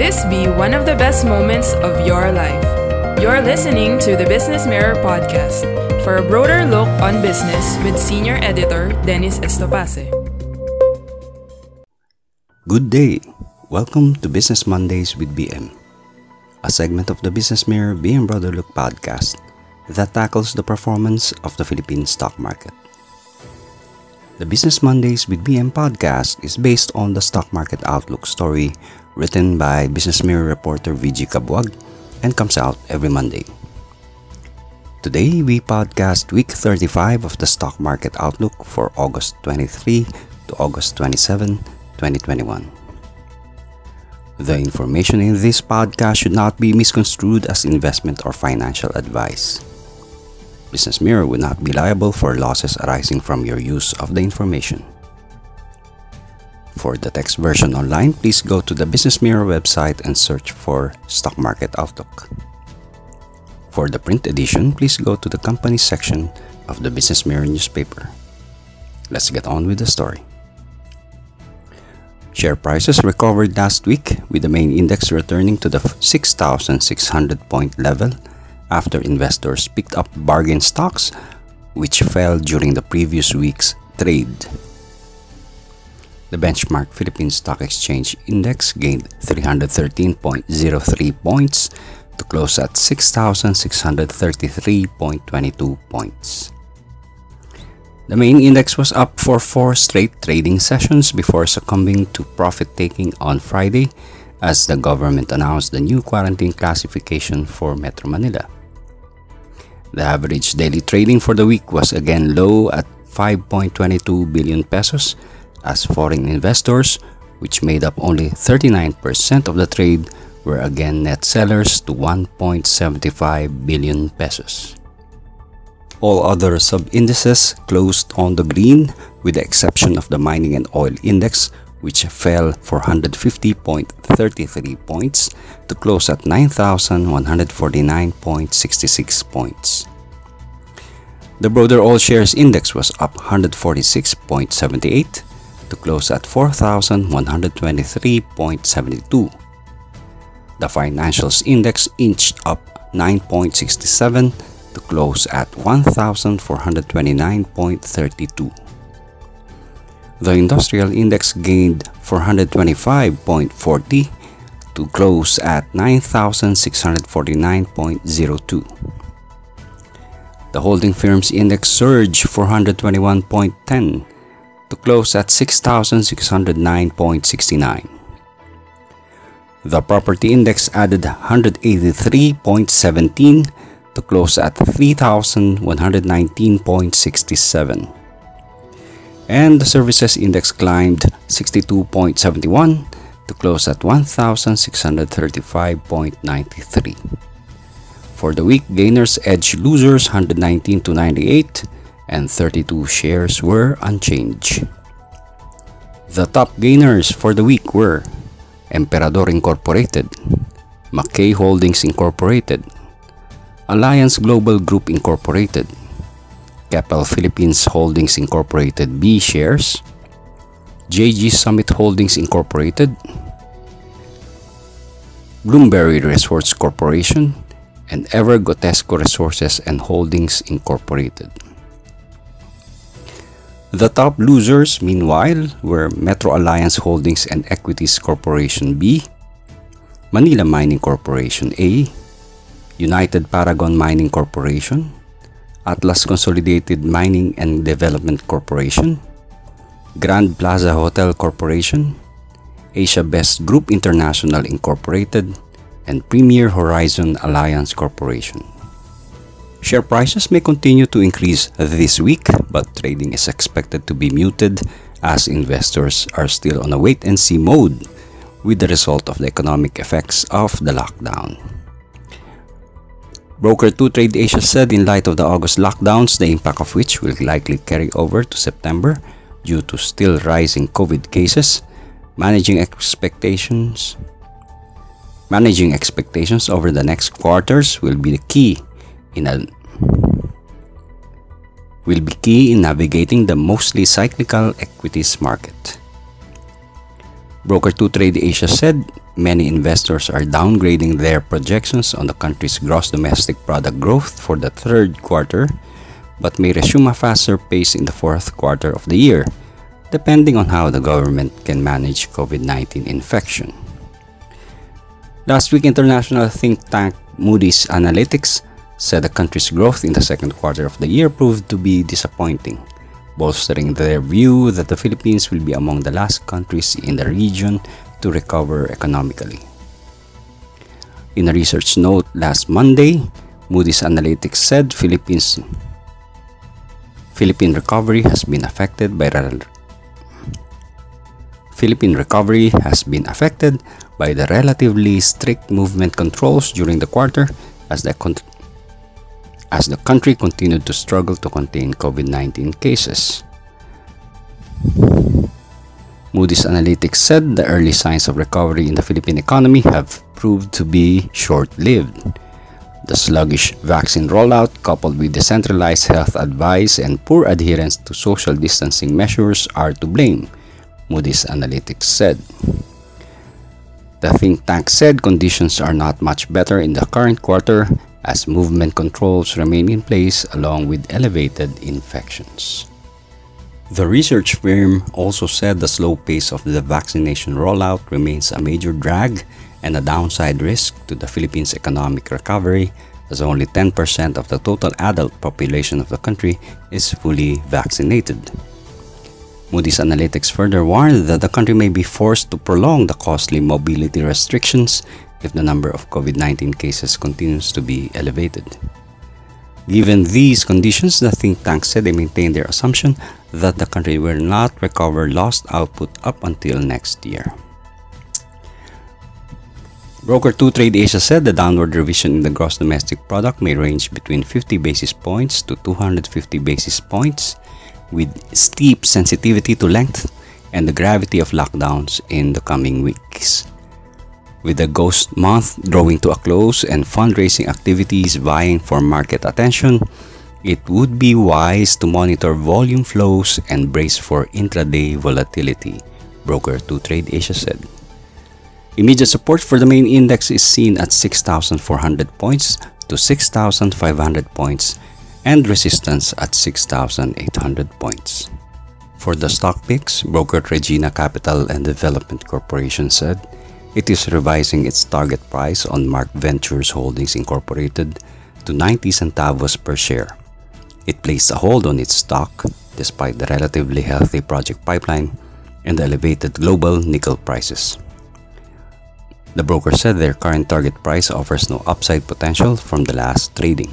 This be one of the best moments of your life. You're listening to the Business Mirror podcast for a broader look on business with senior editor Dennis Estopace. Good day. Welcome to Business Mondays with BM, a segment of the Business Mirror BM Broader Look podcast that tackles the performance of the Philippine stock market. The Business Mondays with BM podcast is based on the stock market outlook story written by Business Mirror reporter VG Cabuag and comes out every Monday. Today, we podcast week 35 of the stock market outlook for August 23 to August 27, 2021. The information in this podcast should not be misconstrued as investment or financial advice. Business Mirror would not be liable for losses arising from your use of the information. For the text version online, please go to the Business Mirror website and search for Stock Market Outlook. For the print edition, please go to the company section of the Business Mirror newspaper. Let's get on with the story. Share prices recovered last week with the main index returning to the 6,600 point level after investors picked up bargain stocks which fell during the previous week's trade. The benchmark Philippine Stock Exchange Index gained 313.03 points to close at 6,633.22 points. The main index was up for four straight trading sessions before succumbing to profit taking on Friday as the government announced the new quarantine classification for Metro Manila. The average daily trading for the week was again low at 5.22 billion pesos as foreign investors, which made up only 39% of the trade, were again net sellers to 1.75 billion pesos. All other sub-indices closed on the green with the exception of the mining and oil index which fell 450.33 points to close at 9,149.66 points. The broader all shares index was up 146.78 to close at 4,123.72. The financials index inched up 9.67 to close at 1,429.32. The industrial index gained 425.40 to close at 9,649.02. The holding firms index surged 421.10 to close at 6,609.69. The property index added 183.17 to close at 3,119.67 and the services index climbed 62.71 to close at 1635.93. For the week, gainers edged losers 119 to 98 and 32 shares were unchanged. The top gainers for the week were Emperador Incorporated, Macay Holdings Incorporated, Alliance Global Group Incorporated, Keppel Philippines Holdings Incorporated B shares, JG Summit Holdings Incorporated, Bloomberry Resorts Corporation, and Ever Gotesco Resources and Holdings Incorporated. The top losers, meanwhile, were Metro Alliance Holdings and Equities Corporation B, Manila Mining Corporation A, United Paragon Mining Corporation, Atlas Consolidated Mining and Development Corporation, Grand Plaza Hotel Corporation, Asia Best Group International Incorporated, and Premier Horizon Alliance Corporation. Share prices may continue to increase this week, but trading is expected to be muted as investors are still on a wait and see mode with the result of the economic effects of the lockdown. Broker 2 Trade Asia said in light of the August lockdowns, the impact of which will likely carry over to September due to still rising COVID cases, managing expectations managing expectations over the next quarters will be the key in a will be key in navigating the mostly cyclical equities market. Broker 2 Trade Asia said many investors are downgrading their projections on the country's gross domestic product growth for the third quarter, but may resume a faster pace in the fourth quarter of the year, depending on how the government can manage COVID 19 infection. Last week, international think tank Moody's Analytics said the country's growth in the second quarter of the year proved to be disappointing, bolstering their view that the Philippines will be among the last countries in the region to recover economically. In a research note last Monday, Moody's Analytics said Philippines Philippine recovery has been affected by Philippine recovery has been affected by the relatively strict movement controls during the quarter as the as the country continued to struggle to contain COVID-19 cases. Moody's Analytics said the early signs of recovery in the Philippine economy have proved to be short-lived. The sluggish vaccine rollout, coupled with decentralized health advice and poor adherence to social distancing measures, are to blame, Moody's Analytics said. The think tank said conditions are not much better in the current quarter as movement controls remain in place along with elevated infections. The research firm also said the slow pace of the vaccination rollout remains a major drag and a downside risk to the Philippines' economic recovery, as only 10% of the total adult population of the country is fully vaccinated. Moody's Analytics further warned that the country may be forced to prolong the costly mobility restrictions if the number of COVID 19 cases continues to be elevated. Given these conditions, the think tank said they maintain their assumption that the country will not recover lost output up until next year. Broker 2 Trade Asia said the downward revision in the gross domestic product may range between 50 basis points to 250 basis points, with steep sensitivity to length and the gravity of lockdowns in the coming weeks. With the ghost month drawing to a close and fundraising activities vying for market attention, it would be wise to monitor volume flows and brace for intraday volatility, Broker 2 Trade Asia said. Immediate support for the main index is seen at 6,400 points to 6,500 points and resistance at 6,800 points. For the stock picks, broker Regina Capital and Development Corporation said it is revising its target price on Marcventures Holdings Incorporated to 90 centavos per share. It placed a hold on its stock despite the relatively healthy project pipeline and the elevated global nickel prices. The broker said their current target price offers no upside potential from the last trading.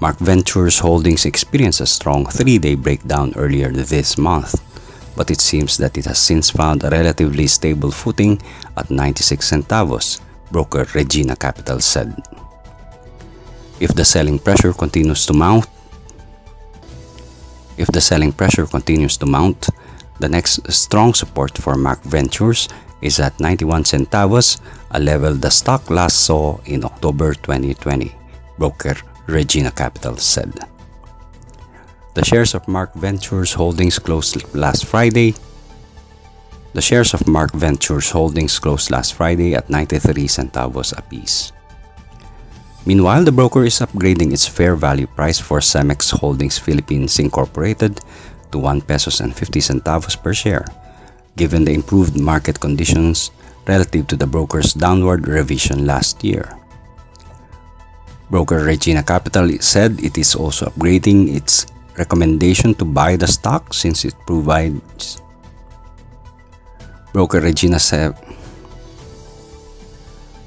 Marcventures Holdings experienced a strong three day breakdown earlier this month but it seems that it has since found a relatively stable footing at 96 centavos, broker Regina Capital said. If the selling pressure continues to mount, if the selling pressure continues to mount, the next strong support for Marcventures is at 91 centavos, a level the stock last saw in October 2020, broker Regina Capital said. The shares of Marcventures Holdings closed last Friday. The shares of Marcventures Holdings closed last Friday at 93 centavos apiece. Meanwhile, the broker is upgrading its fair value price for Cemex Holdings Philippines Incorporated to 1 pesos and 50 centavos per share, given the improved market conditions relative to the broker's downward revision last year. Broker Regina Capital said it is also upgrading its recommendation to buy the stock since it provides broker Regina said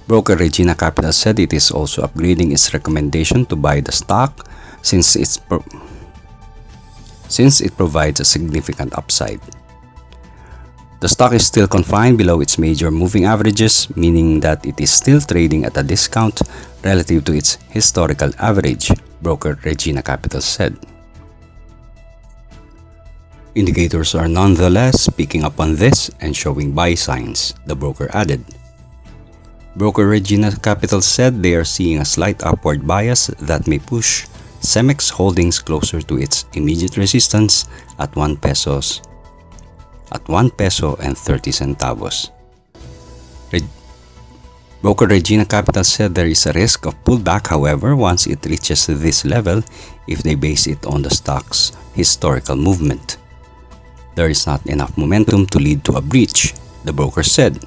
Broker Regina Capital said it is also upgrading its recommendation to buy the stock since it's pro- since it provides a significant upside. The stock is still confined below its major moving averages, meaning that it is still trading at a discount relative to its historical average, broker Regina Capital said. Indicators are nonetheless picking up on this and showing buy signs, the broker added. Broker Regina Capital said they are seeing a slight upward bias that may push Cemex Holdings closer to its immediate resistance at 1 pesos at 1 peso and 30 centavos. Broker Regina Capital said there is a risk of pullback, however, once it reaches this level if they base it on the stock's historical movement. There is not enough momentum to lead to a breach, the broker said.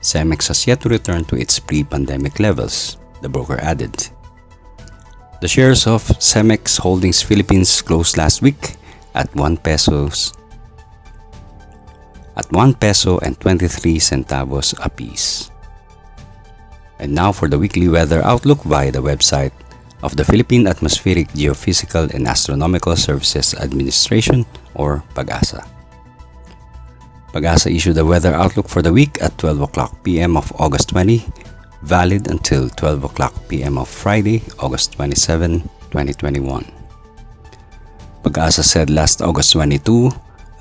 Cemex has yet to return to its pre-pandemic levels, the broker added. The shares of Cemex Holdings Philippines closed last week at 1 pesos at 1 peso and 23 centavos apiece. And now for the weekly weather outlook via the website of the Philippine Atmospheric Geophysical and Astronomical Services Administration or PAGASA. PAGASA issued the weather outlook for the week at 12 o'clock p.m. of August 20, valid until 12 o'clock p.m. of Friday, August 27, 2021. PAGASA said last August 22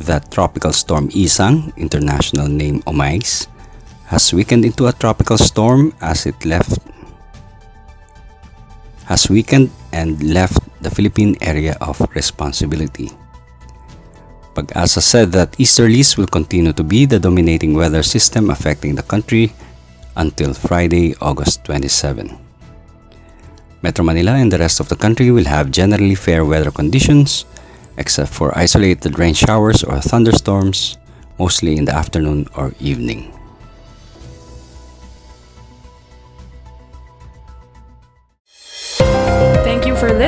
that Tropical Storm Isang, international name Omais, has weakened into a tropical storm as it left has weakened and left the Philippine area of responsibility. Pag-asa said that easterlies will continue to be the dominating weather system affecting the country until Friday, August 27. Metro Manila and the rest of the country will have generally fair weather conditions except for isolated rain showers or thunderstorms, mostly in the afternoon or evening.